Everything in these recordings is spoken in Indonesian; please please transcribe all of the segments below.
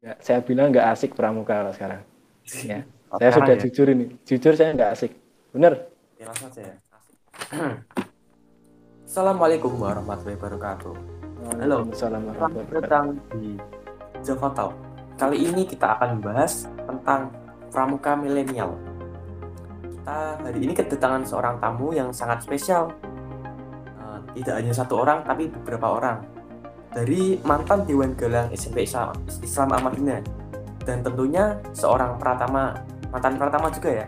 Nggak, saya bilang nggak asik pramuka kalau sekarang. Ya, saya sudah ya? jujur ini. Jujur saya nggak asik. Bener? Ya, langsung aja ya. Assalamualaikum warahmatullahi wabarakatuh. Halo. Selamat warahmatullahi wabarakatuh. datang di Java Talk. Kali ini kita akan membahas tentang pramuka milenial. Kita hari ini kedatangan seorang tamu yang sangat spesial. Eh, tidak hanya satu orang, tapi beberapa orang. Dari mantan Dewan Galang SMP Islam, Islam Ahmadiyah. Dan tentunya seorang pratama, mantan pratama juga ya.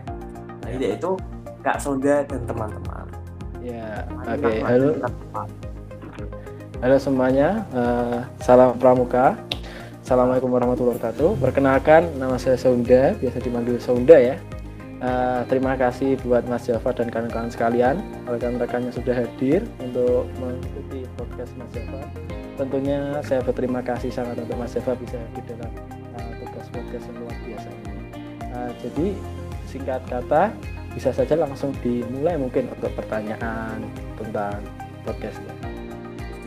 Nah, ini yaitu Kak Sonda dan teman-teman. Ya, oke. langsung Halo, halo semuanya. Eh, salam pramuka. Assalamualaikum warahmatullahi wabarakatuh. Perkenalkan, nama saya Saunda, biasa dipanggil Saunda ya. Eh, terima kasih buat Mas Java dan kawan-kawan sekalian, rekan-rekan yang sudah hadir untuk mengikuti podcast Mas Java. Tentunya saya berterima kasih sangat untuk Mas Java bisa di dalam eh, tugas podcast yang luar biasa ini. Eh, jadi singkat kata, bisa saja langsung dimulai mungkin untuk pertanyaan tentang podcastnya.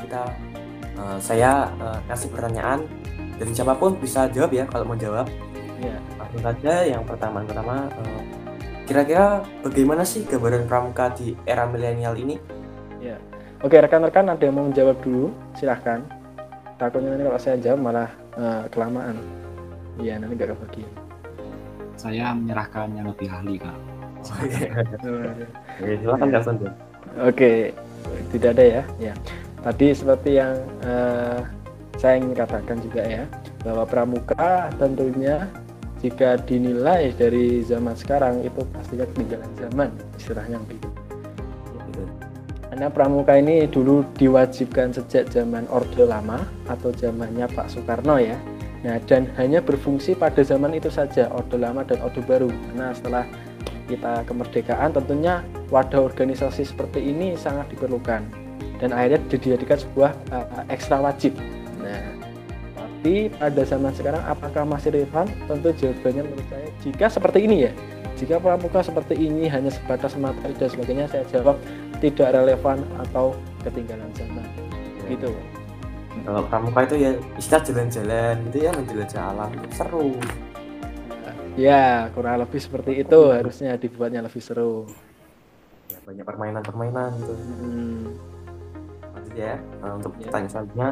kita eh, saya eh, kasih pertanyaan dan siapa pun bisa jawab ya kalau mau jawab Ya, langsung saja yang pertama pertama eh, kira-kira bagaimana sih gambaran pramuka di era milenial ini ya. Oke rekan-rekan ada yang mau menjawab dulu, silahkan. Takutnya nanti kalau saya jawab malah eh, kelamaan. Iya nanti nggak kebagian. saya menyerahkan yang lebih ahli kak Oke, silakan Kak Sonda. Oke, tidak ada ya. Ya, tadi seperti yang eh, saya ingin katakan juga ya, bahwa pramuka tentunya jika dinilai dari zaman sekarang itu pastinya ketinggalan zaman, istilahnya begitu. Karena pramuka ini dulu diwajibkan sejak zaman Orde Lama atau zamannya Pak Soekarno ya. Nah, dan hanya berfungsi pada zaman itu saja, Orde Lama dan Orde Baru. Nah, setelah kita kemerdekaan tentunya wadah organisasi seperti ini sangat diperlukan dan akhirnya dijadikan sebuah uh, ekstra wajib. Nah, tapi pada zaman sekarang apakah masih relevan? Tentu jawabannya menurut saya jika seperti ini ya. Jika pramuka seperti ini hanya sebatas materi dan sebagainya, saya jawab tidak relevan atau ketinggalan zaman. Gitu. kalau pramuka itu ya istilah jalan-jalan gitu ya menjelajah alam seru Ya, kurang lebih seperti itu harusnya dibuatnya lebih seru. ya, banyak permainan-permainan gitu Hmm, ya Nah, untuk Ya. pertanyaan selanjutnya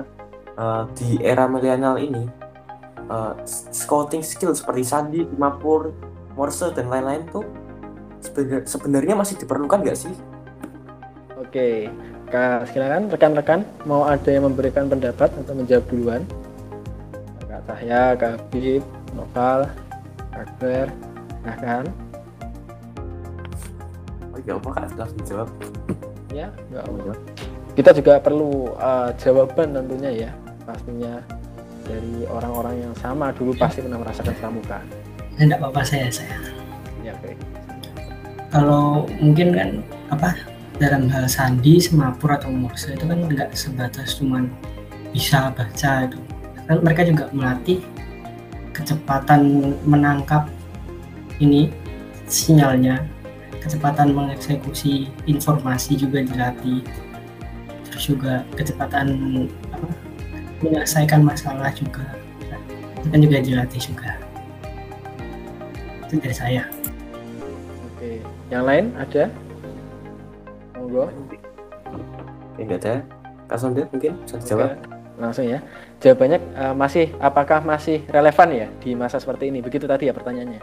eh, di era milenial ini eh, scouting skill seperti sandi, dimapur, morse dan lain-lain tuh sebenar- sebenarnya masih diperlukan nggak sih? Oke, Kak, silakan rekan-rekan mau ada yang memberikan pendapat atau menjawab duluan? Kak Cahya, Kak Habib, Noval, Kak Ber, silahkan. Oh iya apa kak langsung dijawab? Ya, nggak apa-apa. Kita juga perlu uh, jawaban tentunya ya, pastinya dari orang-orang yang sama dulu pasti pernah merasakan pramuka. Tidak apa-apa saya saya. Ya, oke. Kalau mungkin kan apa dalam hal sandi, semapur atau morse itu kan nggak sebatas cuman bisa baca itu. Kan mereka juga melatih kecepatan menangkap ini sinyalnya, kecepatan mengeksekusi informasi juga dilatih. Terus juga kecepatan apa, menyelesaikan masalah juga itu kan juga dilatih juga. Itu dari saya. Oke, yang lain ada? Ya nggak ada. Kak Sonda mungkin bisa dijawab? Oke, langsung ya. Jawabannya eh, masih apakah masih relevan ya di masa seperti ini? Begitu tadi ya pertanyaannya.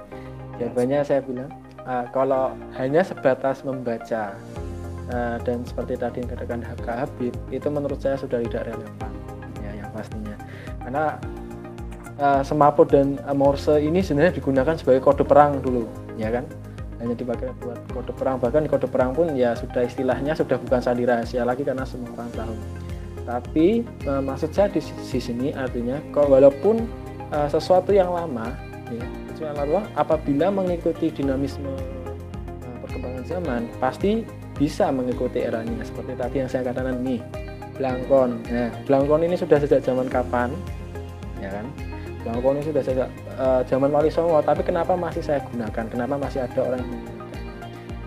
Jawabannya saya bilang eh, kalau hanya sebatas membaca eh, dan seperti tadi yang katakan Kak Habib itu menurut saya sudah tidak relevan ya yang pastinya. Karena eh, semaput dan morse ini sebenarnya digunakan sebagai kode perang dulu, ya kan? Hanya dipakai buat kode perang. Bahkan di kode perang pun ya sudah istilahnya sudah bukan sandi rahasia lagi karena semua orang tahu. Tapi eh, maksud saya di sisi sini artinya kok walaupun eh, sesuatu yang lama ya lama apabila mengikuti dinamisme eh, perkembangan zaman pasti bisa mengikuti eranya. Seperti tadi yang saya katakan nih Blangkon. Nah Blangkon ini sudah sejak zaman kapan? Ya kan Blangkon ini sudah sejak eh, zaman Wali Songo. Tapi kenapa masih saya gunakan? Kenapa masih ada orang yang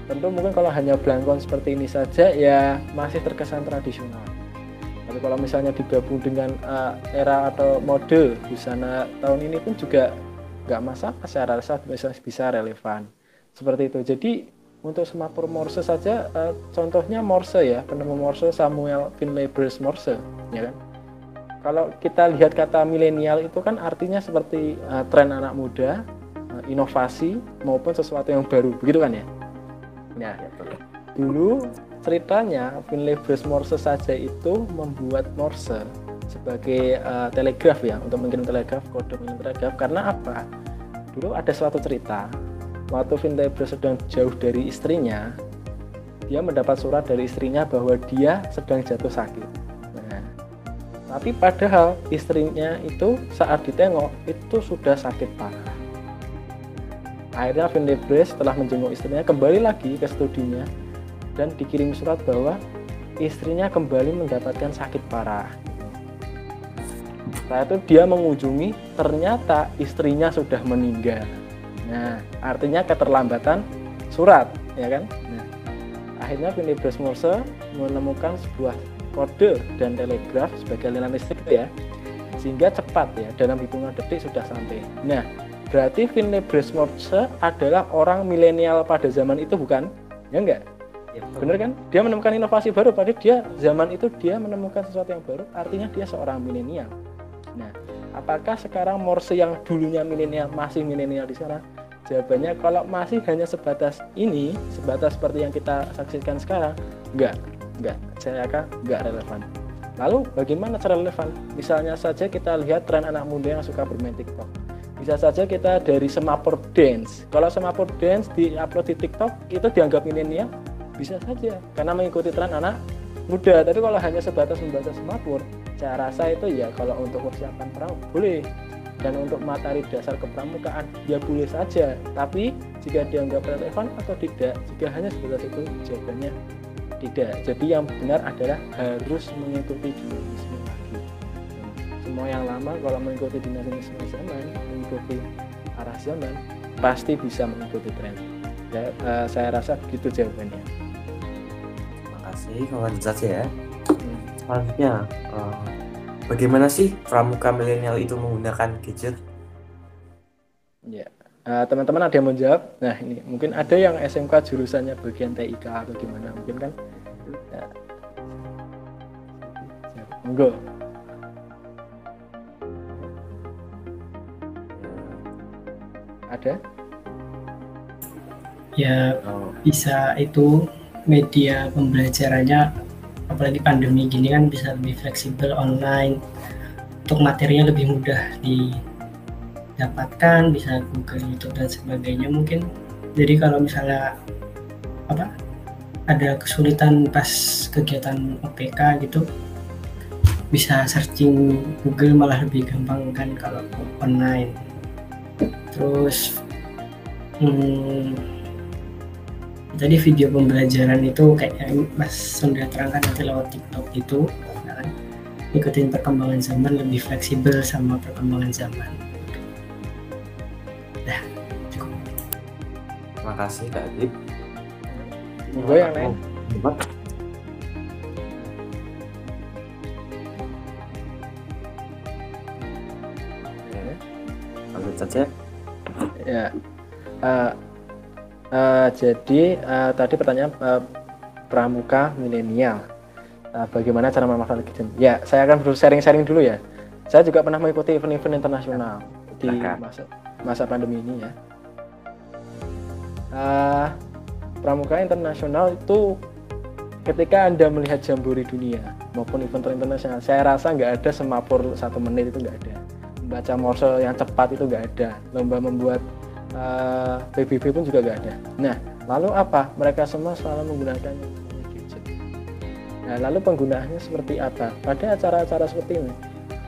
tentu mungkin kalau hanya Blangkon seperti ini saja ya masih terkesan tradisional. Tapi kalau misalnya digabung dengan uh, era atau mode busana tahun ini pun juga nggak masalah saya rasa bisa bisa relevan. Seperti itu. Jadi untuk semapur Morse saja uh, contohnya Morse ya. Penemu Morse Samuel Finley Bruce Morse ya kan kalau kita lihat kata milenial itu kan artinya seperti uh, tren anak muda uh, inovasi maupun sesuatu yang baru begitu kan ya? Nah dulu ceritanya Finley Bruce Morse saja itu membuat Morse sebagai uh, telegraf ya untuk mengirim telegraf kode mengirim telegraf. Karena apa? Dulu ada suatu cerita waktu Vintebre sedang jauh dari istrinya dia mendapat surat dari istrinya bahwa dia sedang jatuh sakit tapi padahal istrinya itu saat ditengok itu sudah sakit parah akhirnya Vintebre setelah menjenguk istrinya kembali lagi ke studinya dan dikirim surat bahwa istrinya kembali mendapatkan sakit parah setelah itu dia mengunjungi, ternyata istrinya sudah meninggal. Nah, artinya keterlambatan surat, ya kan? Nah, akhirnya Finibus Morse menemukan sebuah kode dan telegraf sebagai aliran listrik itu ya, sehingga cepat ya dalam hitungan detik sudah sampai. Nah, berarti Finibus Morse adalah orang milenial pada zaman itu bukan? Ya enggak? Ya, bener kan? Dia menemukan inovasi baru, pada dia zaman itu dia menemukan sesuatu yang baru, artinya dia seorang milenial. Nah, apakah sekarang Morse yang dulunya milenial masih milenial di sana? Jawabannya kalau masih hanya sebatas ini, sebatas seperti yang kita saksikan sekarang, enggak, enggak, saya akan enggak relevan. Lalu bagaimana cara relevan? Misalnya saja kita lihat tren anak muda yang suka bermain TikTok. Bisa saja kita dari semapur dance. Kalau semapur dance di upload di TikTok itu dianggap milenial, bisa saja karena mengikuti tren anak muda. Tapi kalau hanya sebatas membaca semapur, saya rasa itu ya kalau untuk persiapan perang boleh dan untuk materi dasar kepramukaan ya boleh saja tapi jika dianggap relevan atau tidak jika hanya sebatas itu jawabannya tidak. Jadi yang benar adalah harus mengikuti dinamisme lagi semua yang lama kalau mengikuti dinamisme zaman mengikuti arah zaman pasti bisa mengikuti tren. Ya, uh, saya rasa begitu jawabannya. Terima kasih kawan saja ya. Selanjutnya uh, bagaimana sih pramuka milenial itu menggunakan gadget? Ya uh, teman-teman ada yang mau jawab? Nah ini mungkin ada yang SMK jurusannya bagian TIK atau gimana? Mungkin kan ya. monggo ada ya oh. bisa itu media pembelajarannya apalagi pandemi gini kan bisa lebih fleksibel online untuk materinya lebih mudah didapatkan bisa Google YouTube dan sebagainya mungkin jadi kalau misalnya apa ada kesulitan pas kegiatan OPK gitu bisa searching Google malah lebih gampang kan kalau online. Terus hmm, jadi video pembelajaran itu kayak yang Mas sudah terangkan nanti lewat TikTok itu ya kan? ikutin perkembangan zaman lebih fleksibel sama perkembangan zaman. Terima kasih Kak gue yang lanjut saja ya uh, Uh, jadi uh, tadi pertanyaan uh, pramuka milenial. Uh, bagaimana cara memanfaatkan gadget? Ya, saya akan sharing-sharing dulu ya. Saya juga pernah mengikuti event-event internasional di masa masa pandemi ini ya. Uh, pramuka internasional itu ketika anda melihat jambore dunia maupun event internasional, saya rasa nggak ada semapur satu menit itu nggak ada. Membaca morse yang cepat itu nggak ada. Lomba membuat uh, eh, PBB pun juga gak ada. Nah, lalu apa? Mereka semua selalu menggunakan gadget. Nah, lalu penggunaannya seperti apa? Pada acara-acara seperti ini,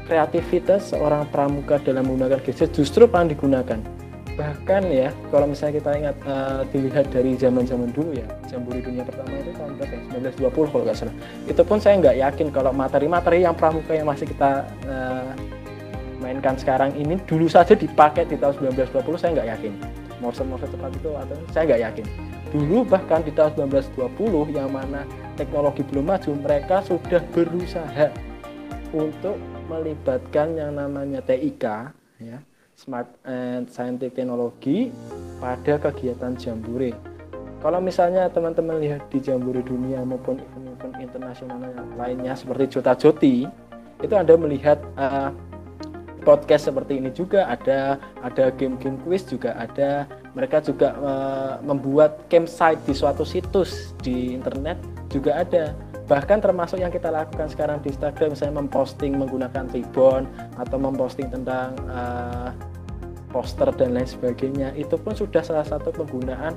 kreativitas seorang pramuka dalam menggunakan gadget justru paling digunakan. Bahkan ya, kalau misalnya kita ingat uh, dilihat dari zaman-zaman dulu ya, jambore dunia pertama itu tahun berapa ya? 1920 kalau nggak salah. Itu pun saya nggak yakin kalau materi-materi yang pramuka yang masih kita uh, mainkan sekarang ini dulu saja dipakai di tahun 1920 saya nggak yakin morse-morse cepat itu atau saya nggak yakin dulu bahkan di tahun 1920 yang mana teknologi belum maju mereka sudah berusaha untuk melibatkan yang namanya TIK ya Smart and Scientific Technology pada kegiatan Jambore. Kalau misalnya teman-teman lihat di Jambore dunia maupun event-event internasional yang lainnya seperti Jota Joti, itu Anda melihat uh, podcast seperti ini juga ada, ada game-game quiz juga ada. Mereka juga uh, membuat campsite di suatu situs di internet juga ada bahkan termasuk yang kita lakukan sekarang di Instagram saya memposting menggunakan ribbon atau memposting tentang uh, poster dan lain sebagainya itu pun sudah salah satu penggunaan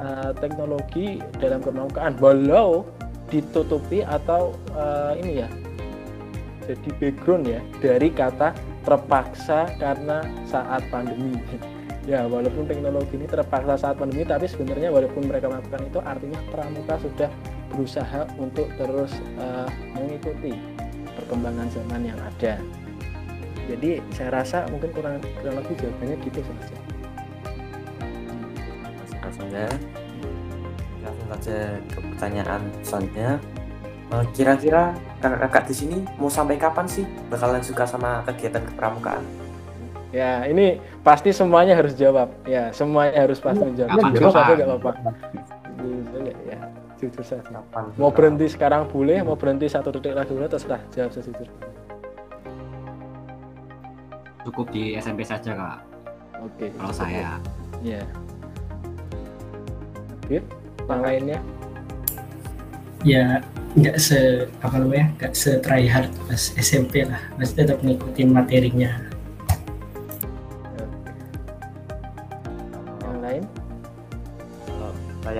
uh, teknologi dalam kemaukan walau ditutupi atau uh, ini ya jadi background ya dari kata terpaksa karena saat pandemi. Ya walaupun teknologi ini terpaksa saat pandemi tapi sebenarnya walaupun mereka melakukan itu artinya pramuka sudah berusaha untuk terus uh, mengikuti perkembangan zaman yang ada. Jadi saya rasa mungkin kurang kurang lebih jawabannya gitu saja. Langsung saja, langsung saja ke pertanyaan selanjutnya. Eh, kira-kira kakak-kakak di sini mau sampai kapan sih bakalan suka sama kegiatan kepramukaan? Ya, ini pasti semuanya harus jawab. Ya, semuanya harus pasti menjawab. Jujur saja nggak apa-apa. Ya jujur saja Kapan mau berhenti sekarang boleh mau berhenti satu detik lagi boleh terserah jawab sejujur cukup di SMP saja kak oke okay, kalau saya ya Fit, yang lainnya ya nggak se apa namanya nggak se try hard pas SMP lah masih tetap ngikutin materinya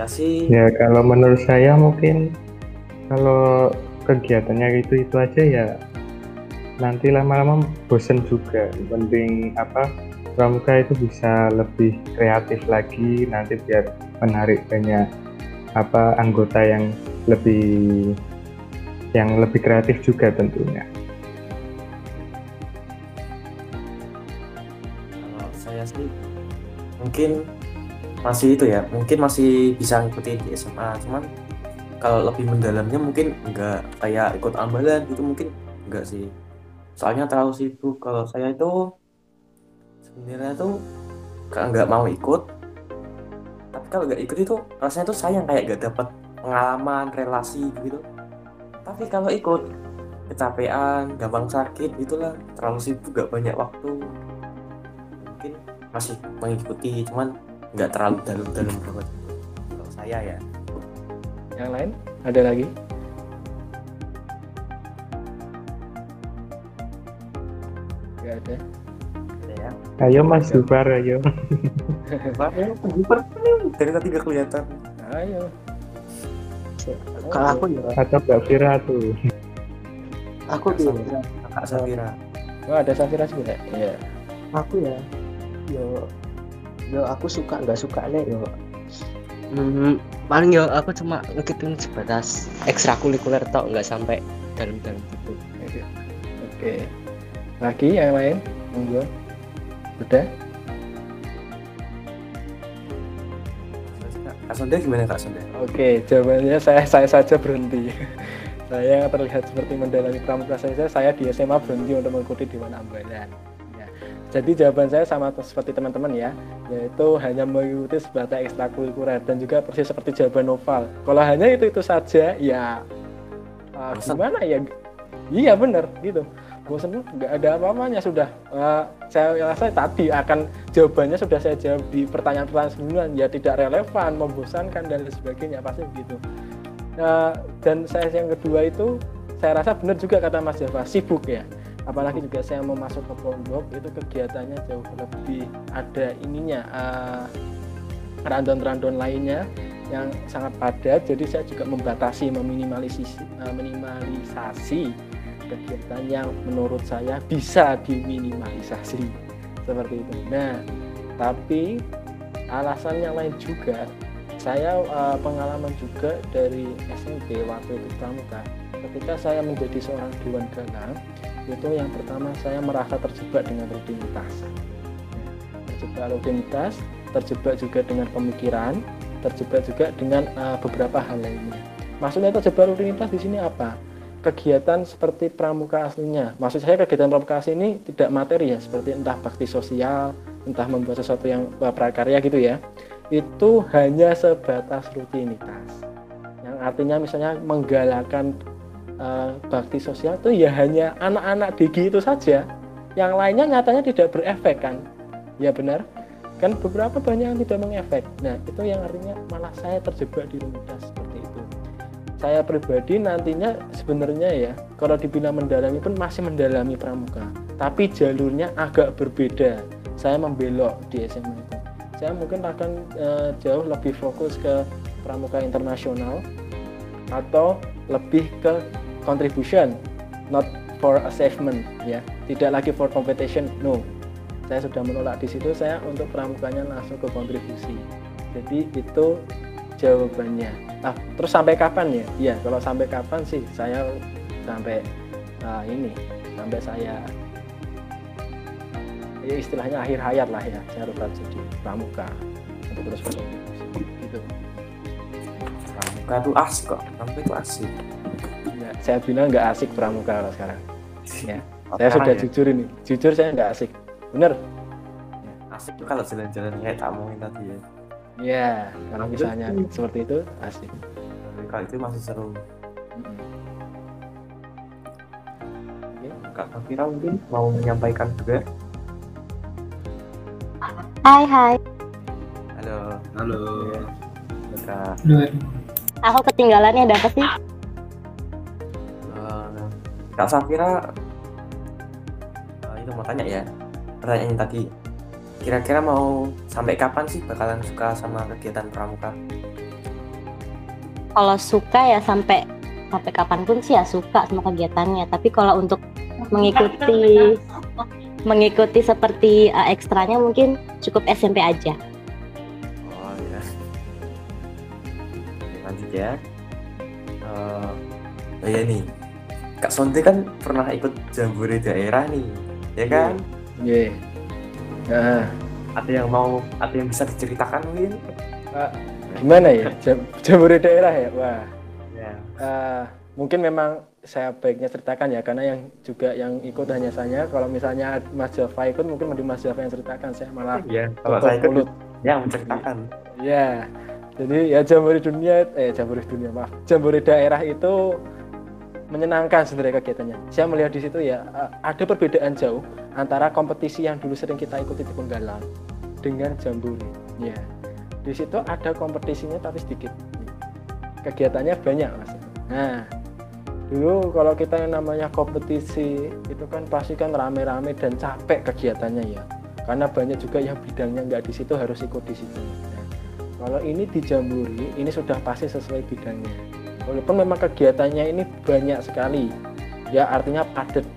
sih ya kalau menurut saya mungkin kalau kegiatannya itu itu aja ya nanti lama-lama bosen juga penting apa pramuka itu bisa lebih kreatif lagi nanti biar menarik banyak apa anggota yang lebih yang lebih kreatif juga tentunya. Kalau saya sih mungkin masih itu ya mungkin masih bisa ngikutin di SMA cuman kalau lebih mendalamnya mungkin enggak kayak ikut ambalan itu mungkin enggak sih. Soalnya terlalu sibuk kalau saya itu sebenarnya tuh enggak mau ikut. Tapi kalau enggak ikut itu rasanya tuh sayang kayak enggak dapat pengalaman relasi gitu. Tapi kalau ikut kecapean gampang sakit itulah terlalu sibuk gak banyak waktu. Mungkin masih mengikuti cuman nggak terlalu dalam-dalam banget. Kalau saya ya. Yang lain? Ada lagi? Nggak ada. Ya? Ayo mas Zubar ayo. Zubar dari tadi gak kelihatan. Ayo. Kalau aku ya. Atau Mbak Fira tuh. Aku tuh. Kak Safira. Oh ada Safira juga? Ya aku ya. Yo yo aku suka nggak suka nih yo hmm, paling yo aku cuma ngikutin sebatas ekstrakurikuler tok nggak sampai dalam-dalam gitu oke oke lagi yang lain monggo sudah Kak gimana Kak Sonda? Oke, jawabannya saya saya saja berhenti. saya terlihat seperti mendalami pramuka saja. Saya di SMA berhenti untuk mengikuti Dewan Ambalan. Jadi jawaban saya sama seperti teman-teman ya, yaitu hanya mengikuti sebatas ekstrakurikuler dan juga persis seperti jawaban Noval. Kalau hanya itu itu saja, ya uh, gimana ya? Iya benar gitu. Bosan nggak ada apa-apanya sudah. Uh, saya rasa tadi akan jawabannya sudah saya jawab di pertanyaan-pertanyaan sebelumnya, ya tidak relevan, membosankan dan lain sebagainya pasti begitu. Uh, dan saya yang kedua itu saya rasa benar juga kata Mas Java sibuk ya apalagi juga saya mau masuk ke pondok itu kegiatannya jauh lebih ada ininya uh, randon-randon lainnya yang sangat padat. Jadi saya juga membatasi meminimalisasi uh, minimalisasi kegiatan yang menurut saya bisa diminimalisasi. Seperti itu. Nah tapi alasan yang lain juga saya uh, pengalaman juga dari SMP waktu itu pramuka. Ketika saya menjadi seorang dewan galang itu yang pertama saya merasa terjebak dengan rutinitas terjebak rutinitas terjebak juga dengan pemikiran terjebak juga dengan uh, beberapa hal lainnya maksudnya terjebak rutinitas di sini apa kegiatan seperti pramuka aslinya. Maksud saya kegiatan pramuka asli ini tidak materi ya, seperti entah bakti sosial, entah membuat sesuatu yang uh, prakarya gitu ya. Itu hanya sebatas rutinitas. Yang artinya misalnya menggalakkan uh, bakti sosial itu ya hanya anak-anak digi itu saja. Yang lainnya nyatanya tidak berefek kan. Ya benar. Kan beberapa banyak yang tidak mengefek. Nah, itu yang artinya malah saya terjebak di rutinitas seperti itu saya pribadi nantinya sebenarnya ya kalau dibilang mendalami pun masih mendalami pramuka tapi jalurnya agak berbeda saya membelok di SMA itu saya mungkin akan uh, jauh lebih fokus ke pramuka internasional atau lebih ke contribution not for achievement ya. Tidak lagi for competition no. Saya sudah menolak di situ saya untuk pramukanya langsung ke kontribusi. Jadi itu jawabannya. Ah terus sampai kapan ya? Iya kalau sampai kapan sih? Saya sampai nah, ini sampai saya ya istilahnya akhir hayat lah ya. Saya harus jadi pramuka untuk terus berkontribusi. Gitu. Pramuka tuh asik kok pramuka itu asik saya bilang nggak asik pramuka kalau sekarang ya saya sudah ya? jujur ini jujur saya nggak asik bener asik tuh kalau jalan-jalan kayak tamu tadi ya Iya, kalau misalnya itu, seperti itu asik. Kalau itu masih seru. Kak Safira mungkin mau menyampaikan juga. Hai hai. Halo. Halo. Ya. Kak. Aku ketinggalannya ada apa sih? Kak Safira, uh, itu mau tanya ya, pertanyaannya tadi kira-kira mau sampai kapan sih bakalan suka sama kegiatan pramuka? Kalau suka ya sampai sampai kapan pun sih ya suka sama kegiatannya. Tapi kalau untuk mengikuti mengikuti seperti uh, ekstranya mungkin cukup SMP aja. Oh ya. Lanjut ya. Uh, oh ya nih, Kak Sonte kan pernah ikut jambore daerah nih, ya kan? Iya. Yeah. Nah, ada yang mau, ada yang bisa diceritakan mungkin? Uh, gimana ya? Jambore daerah ya? Wah. Ya. Uh, mungkin memang saya baiknya ceritakan ya karena yang juga yang ikut hanya saya kalau misalnya Mas Java ikut mungkin di Mas Java yang ceritakan saya malah ya, kalau saya ikut mulut. yang menceritakan ya jadi ya jambore dunia eh jambore dunia maaf jambore daerah itu menyenangkan sebenarnya kegiatannya. Saya melihat di situ ya ada perbedaan jauh antara kompetisi yang dulu sering kita ikuti di Penggalang dengan Jambore. Ya, di situ ada kompetisinya tapi sedikit. Kegiatannya banyak mas. Nah, dulu kalau kita yang namanya kompetisi itu kan pasti kan rame-rame dan capek kegiatannya ya. Karena banyak juga yang bidangnya nggak di situ harus ikut di situ. Nah, kalau ini di Jambore ini sudah pasti sesuai bidangnya walaupun memang kegiatannya ini banyak sekali ya artinya padat.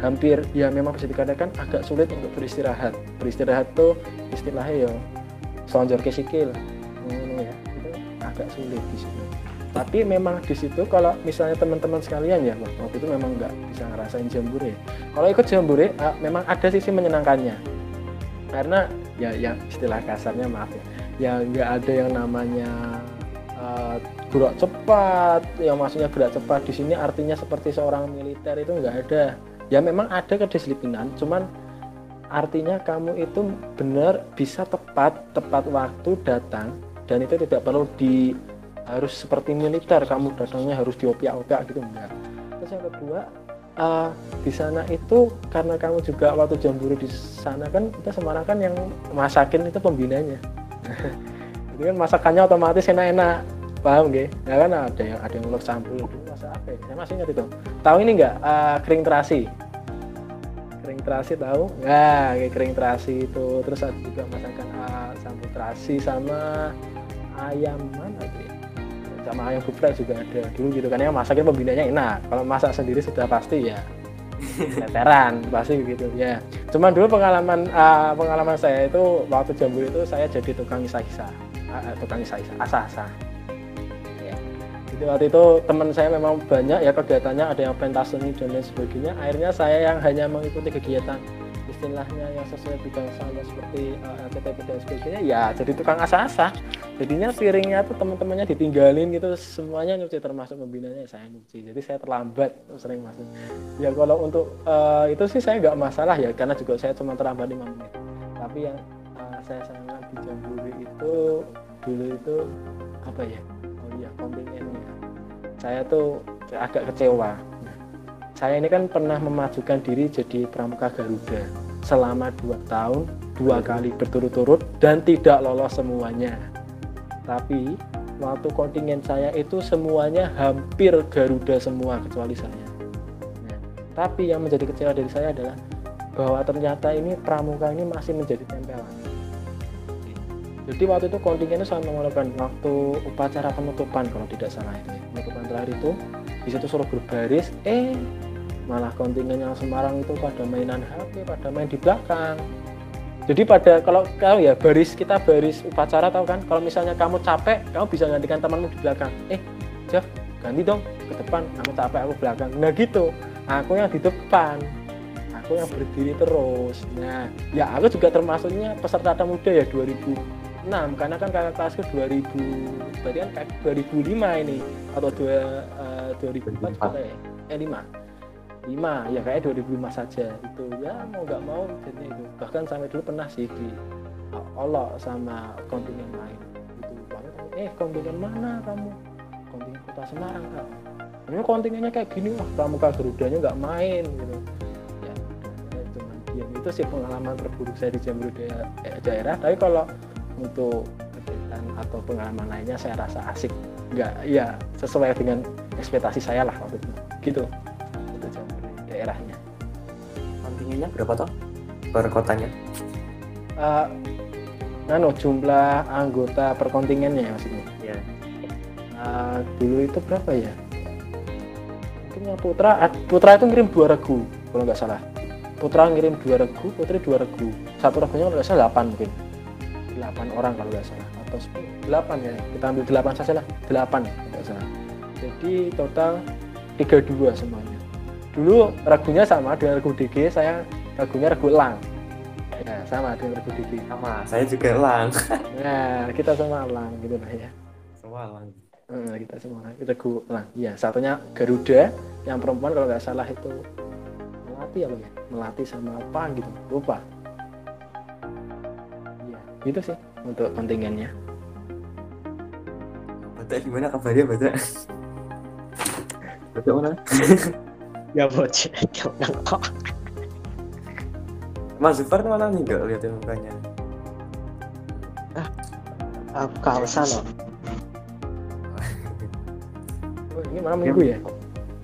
Hampir ya memang bisa dikatakan agak sulit untuk beristirahat. Beristirahat tuh istilahnya ya sonjor ke sikil. Hmm, ya itu agak sulit di situ tapi memang di situ kalau misalnya teman-teman sekalian ya waktu itu memang nggak bisa ngerasain jambure. Kalau ikut jambure ah, memang ada sisi menyenangkannya. Karena ya yang istilah kasarnya maaf ya ya nggak ada yang namanya uh, gerak cepat yang maksudnya gerak cepat. Di sini artinya seperti seorang militer itu nggak ada. Ya memang ada kedisiplinan cuman artinya kamu itu benar bisa tepat tepat waktu datang dan itu tidak perlu di harus seperti militer kamu datangnya harus diopiak-opiak gitu enggak. Terus yang kedua uh, di sana itu karena kamu juga waktu jamburu di sana kan kita Semarang kan yang masakin itu pembinanya itu kan masakannya otomatis enak-enak paham gak? Ya kan ada yang ada yang ulur campur itu masa apa ya? Saya masih ingat itu. Tahu ini enggak uh, kering terasi? Kering terasi tahu? Nggak, kayak kering terasi itu. Terus ada juga masakan uh, sambal terasi sama ayam mana tuh ya? Sama ayam geprek juga ada dulu gitu kan ya masaknya pembinanya enak. Kalau masak sendiri sudah pasti ya veteran pasti begitu ya. Cuman dulu pengalaman uh, pengalaman saya itu waktu jambul itu saya jadi tukang isah-isah. Uh, tukang isah-isah, asah-asah waktu itu teman saya memang banyak ya kegiatannya ada yang pentas seni dan lain sebagainya akhirnya saya yang hanya mengikuti kegiatan istilahnya yang sesuai bidang saya seperti uh, LTTP dan sebagainya ya jadi tukang asa-asa jadinya piringnya tuh teman-temannya ditinggalin gitu semuanya nyuci termasuk pembinanya saya nyuci. Jadi saya terlambat sering masuk. Ya kalau untuk eh, itu sih saya nggak masalah ya karena juga saya cuma terlambat lima menit. Tapi yang eh, saya sangat di Jambore itu dulu itu apa ya oh iya kontingennya saya tuh agak kecewa. Saya ini kan pernah memajukan diri jadi pramuka Garuda selama dua tahun dua kali berturut-turut dan tidak lolos semuanya tapi waktu kontingen saya itu semuanya hampir Garuda semua kecuali saya. Nah, tapi yang menjadi kecewa dari saya adalah bahwa ternyata ini pramuka ini masih menjadi tempelan. Jadi waktu itu kontingennya sangat mengeluarkan waktu upacara penutupan kalau tidak salah itu ya. penutupan terakhir itu di situ suruh berbaris eh malah kontingen yang Semarang itu pada mainan HP pada main di belakang jadi pada kalau kau ya baris kita baris upacara tahu kan? Kalau misalnya kamu capek kamu bisa gantikan temanmu di belakang. Eh Jeff ganti dong ke depan kamu capek aku belakang. Nah gitu. Aku yang di depan. Aku yang berdiri terus. Nah ya aku juga termasuknya peserta muda ya 2006 karena kan kakak kelasku 2000 berarti kan kakak 2005 ini. Atau dua, eh, 2004 juga ya eh 5 5 ya kayak 2005 saja. Itu ya mau nggak mau jadinya itu. Bahkan sampai dulu pernah sih di olok sama kontingen lain. Itu banget eh kontingen mana kamu? Kontingen kota Semarang kamu ini kontingennya kayak gini wah pramuka Garudanya nggak main gitu. Ya saya cuma diam itu sih pengalaman terburuk saya di daerah, eh, daerah. Tapi kalau untuk kegiatan atau pengalaman lainnya saya rasa asik. Nggak ya sesuai dengan ekspektasi saya lah waktu itu. Gitu kontingennya berapa toh? Per kotanya? Eh, nano jumlah anggota per kontingennya ya maksudnya? Ya Eh, dulu itu berapa ya? Mungkin yang putra ah, putra itu ngirim dua regu kalau nggak salah. Putra ngirim dua regu putri dua regu. Satu regunya kalau nggak salah delapan mungkin. Delapan orang kalau nggak salah. Atau sepuluh delapan ya. Kita ambil delapan saja lah delapan nggak salah. Jadi total tiga dua semuanya dulu regunya sama dengan regu DG saya regunya regu elang. Ya sama dengan regu DG sama saya juga elang. Nah kita sama elang gitu lah ya. Semua elang. Eh, kita semua kita gu lah iya satunya Garuda yang perempuan kalau nggak salah itu melati apa ya? Melati sama apa gitu lupa. Iya gitu sih untuk kontingennya Batak gimana kabarnya Batak Batak mana ya bocah jangan kok. Mas Zufar mana nih nggak liatin mukanya. Aku kausan loh oh, ini malam minggu ya?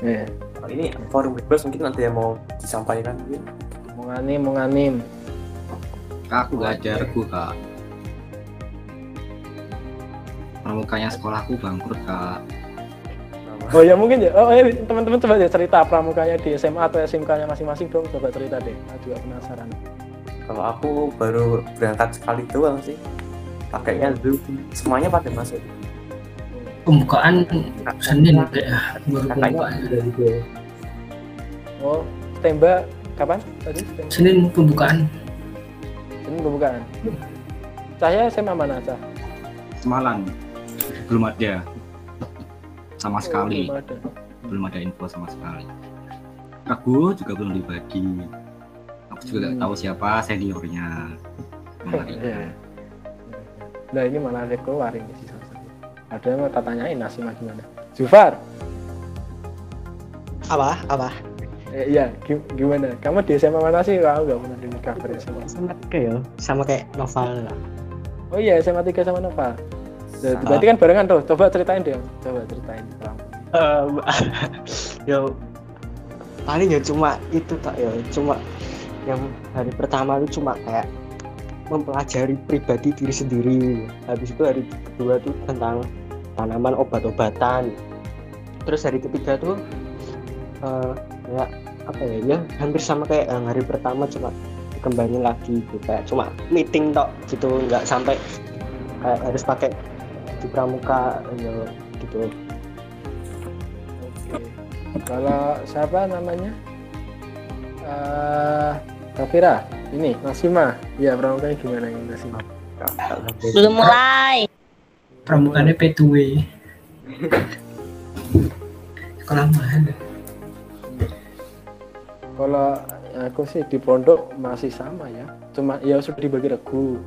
Iya. Oh, ini forum bebas mungkin nanti yang mau disampaikan. Mungkin mau nganim mau nganim. Kak, aku gak ada regu kak. Pramukanya sekolahku bangkrut kak. Oh ya mungkin ya. Oh eh, teman-teman coba ya cerita pramukanya di SMA atau SMK nya masing-masing dong coba cerita deh. Aku juga penasaran. Kalau aku baru berangkat sekali doang sih. Pakainya Zoom semuanya pada masuk pembukaan Senin kayak baru kakaknya pembukaan. dari gue oh tembak kapan tadi? Tembak. Senin pembukaan. Ini pembukaan saya SMA mana cah? Semalam belum ada sama sekali, Oh, belum ada. belum ada info sama sekali. Regu juga belum dibagi. Aku juga Hmm. tahu siapa seniornya. Nah ini malah ada keluar ini satu. Ada yang mau tanyain Nasima gimana? Jufar, apa apa eh, iya gi- gimana? Kamu di SMA mana sih? Aku nggak pernah dengar kabar SMA. sama kayak ya sama kayak novel lah Oh iya SMA 3 sama Nova. Sama. berarti kan barengan tuh. Coba ceritain deh. Coba ceritain. Em, yo paling ya cuma itu tak ya cuma yang hari pertama itu cuma kayak mempelajari pribadi diri sendiri habis itu hari kedua tuh tentang tanaman obat-obatan terus hari ketiga tuh eh, ya apa ya ya hampir sama kayak yang hari pertama cuma dikembangin lagi gitu kayak cuma meeting tok gitu nggak sampai kayak harus pakai di pramuka ya, gitu Oke. Kalau siapa namanya? Eh, Kafira. Ini Nasima. Ya, pramukanya gimana ini Nasima? Belum mulai. pramukanya P2W sekolah mahal Kalau aku sih di pondok masih sama ya. Cuma ya sudah dibagi regu.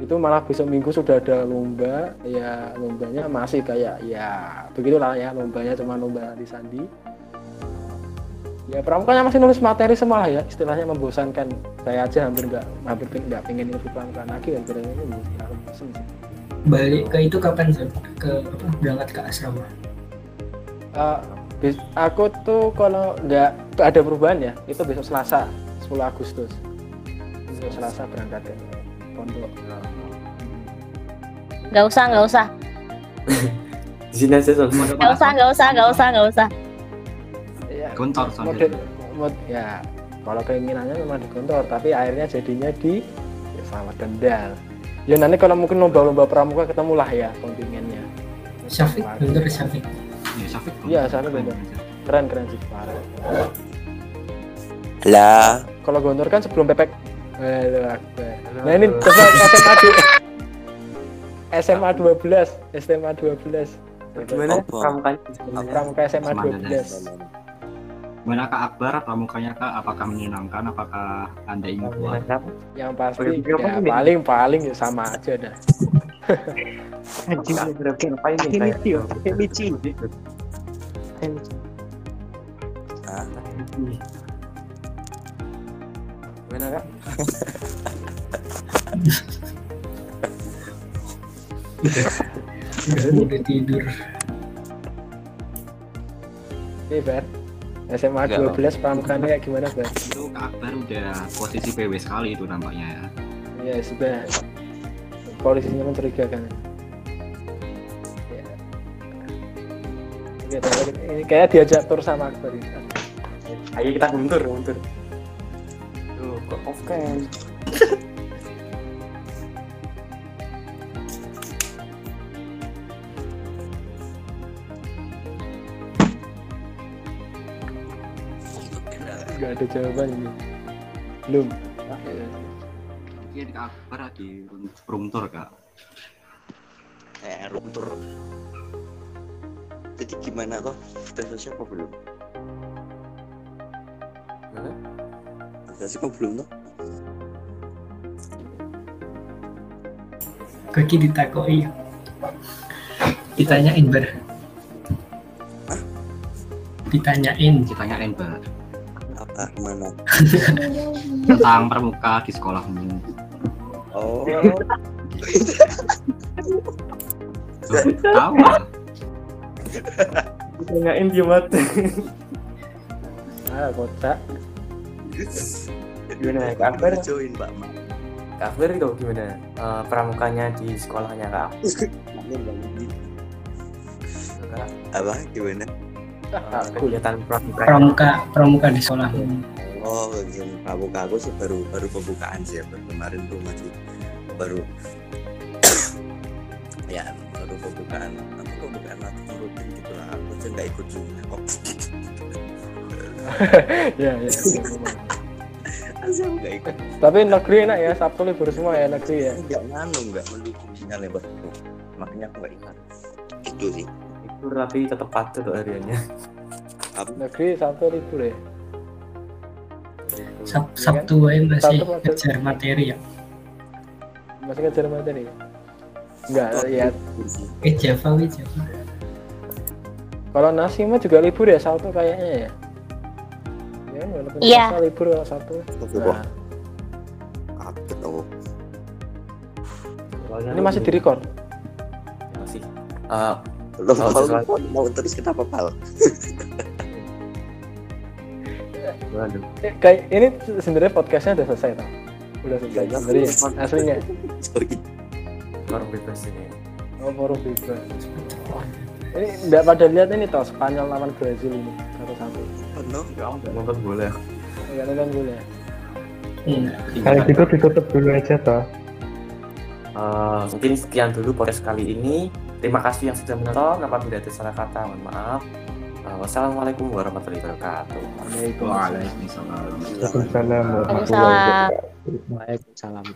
Itu malah besok minggu sudah ada lomba. Ya lombanya masih kayak ya begitulah ya lombanya cuma lomba di sandi. Ya pramukanya masih nulis materi semua lah ya. Istilahnya membosankan. Saya aja hampir nggak hampir nggak pengen ilmu pramuka lagi dan kira ini aku bosen sih. balik ke itu kapan sih ke apa berangkat ke asrama bes- aku tuh kalau nggak ada perubahan ya itu besok Selasa 10 Agustus besok Selasa berangkat ke pondok. Nggak usah, nggak usah, Di sini aja Sol. nggak usah, nggak usah, nggak usah, nggak usah. ya, model mod, ya kalau keinginannya memang di kantor tapi akhirnya jadinya di ya, Selamat Kendal. Ya nanti kalau mungkin lomba-lomba pramuka ketemulah ya kontingennya. Syafiq bener Syafiq? Ya, Syafiq. Iya, Syafiq bener. keren keren. Sih parah. Lah, kalau Gontor kan sebelum Akbar. Nah ini coba SMA du- SMA 12 SMA 12 Gimana? Sebenarnya? pramuka. SMA Semangatnya. 12 Gimana Kak Akbar? Pramukanya Kak? Apakah menyenangkan? Apakah Anda ingin apa? yang pasti ya paling paling ya sama aja dah. Anjing Gimana kak? udah tidur Oke Bar SMA Enggak, 12 pramukanya kayak gimana Bar? Itu Kak Akbar udah posisi PW sekali itu nampaknya ya. Ya sudah polisinya mencurigakan ya. Oke, ini kayak diajak tur sama Akbar ini. Ayo kita mundur, mundur. Off cam? Gak ada jawaban ini belum Mungkin Kak Akbar di room tour Kak. eh, room tour. Jadi gimana kok? Udah selesai apa belum? Udah selesai apa belum toh? kaki ditakoi ditanyain ber ditanyain Ditanyain Bar Apa mana? tentang pramuka di sekolahmu. Oh, Tahu lah. Tanyain dia mati. Gimana Kak Akbar? join Pak. Kak Akbar itu gimana? Eh, pramukanya di sekolahnya Kak? Apa gimana? kegiatan pramuka. pramuka pramuka di sekolah Oh, yang pramuka aku sih baru baru pembukaan sih ya. Baru kemarin tuh masih baru ya baru pembukaan apa pembukaan latihan rutin gitu lah aku sih nggak ikut juga kok ya ya nggak ikut. Tapi negeri enak ya Sabtu libur semua ya negeri ya. Nggak nganu nggak mendukung sinyal lebar itu makanya aku nggak ikut. Itu sih. Itu tapi tetap patuh tuh hariannya. negeri Sabtu libur ya? Sab Sabtu aja masih Sabtu masih- ngejar materi ya? Masih ngejar materi? Enggak ya. Eh Java wih Java. Kalau Nasima juga libur ya Sabtu kayaknya ya ya walaupun Iya. Selasa libur kalau Sabtu Tapi kok nah, kaget aku ini masih di record masih. Eh, Oh, Pal, sesuatu. mau terus kenapa pal? waduh. Eh, kayak ini sebenarnya podcastnya udah selesai tau udah selesai Iya, iya. aslinya Sorry. Orang bebas ini. oh forum bebas ini enggak pada lihat ini toh Spanyol lawan Brazil ini satu-satu Oh, no. Enggak, enggak nonton bola. enggak nonton gue ya enggak Kalau gitu ditutup dulu aja toh. Eh, mungkin sekian dulu podcast kali ini. Terima kasih yang sudah menonton. Apabila ada salah kata, mohon maaf. Eh, wassalamualaikum warahmatullahi wabarakatuh. Waalaikumsalam Waalaikumsalam. Waalaikumsalam. Waalaikumsalam.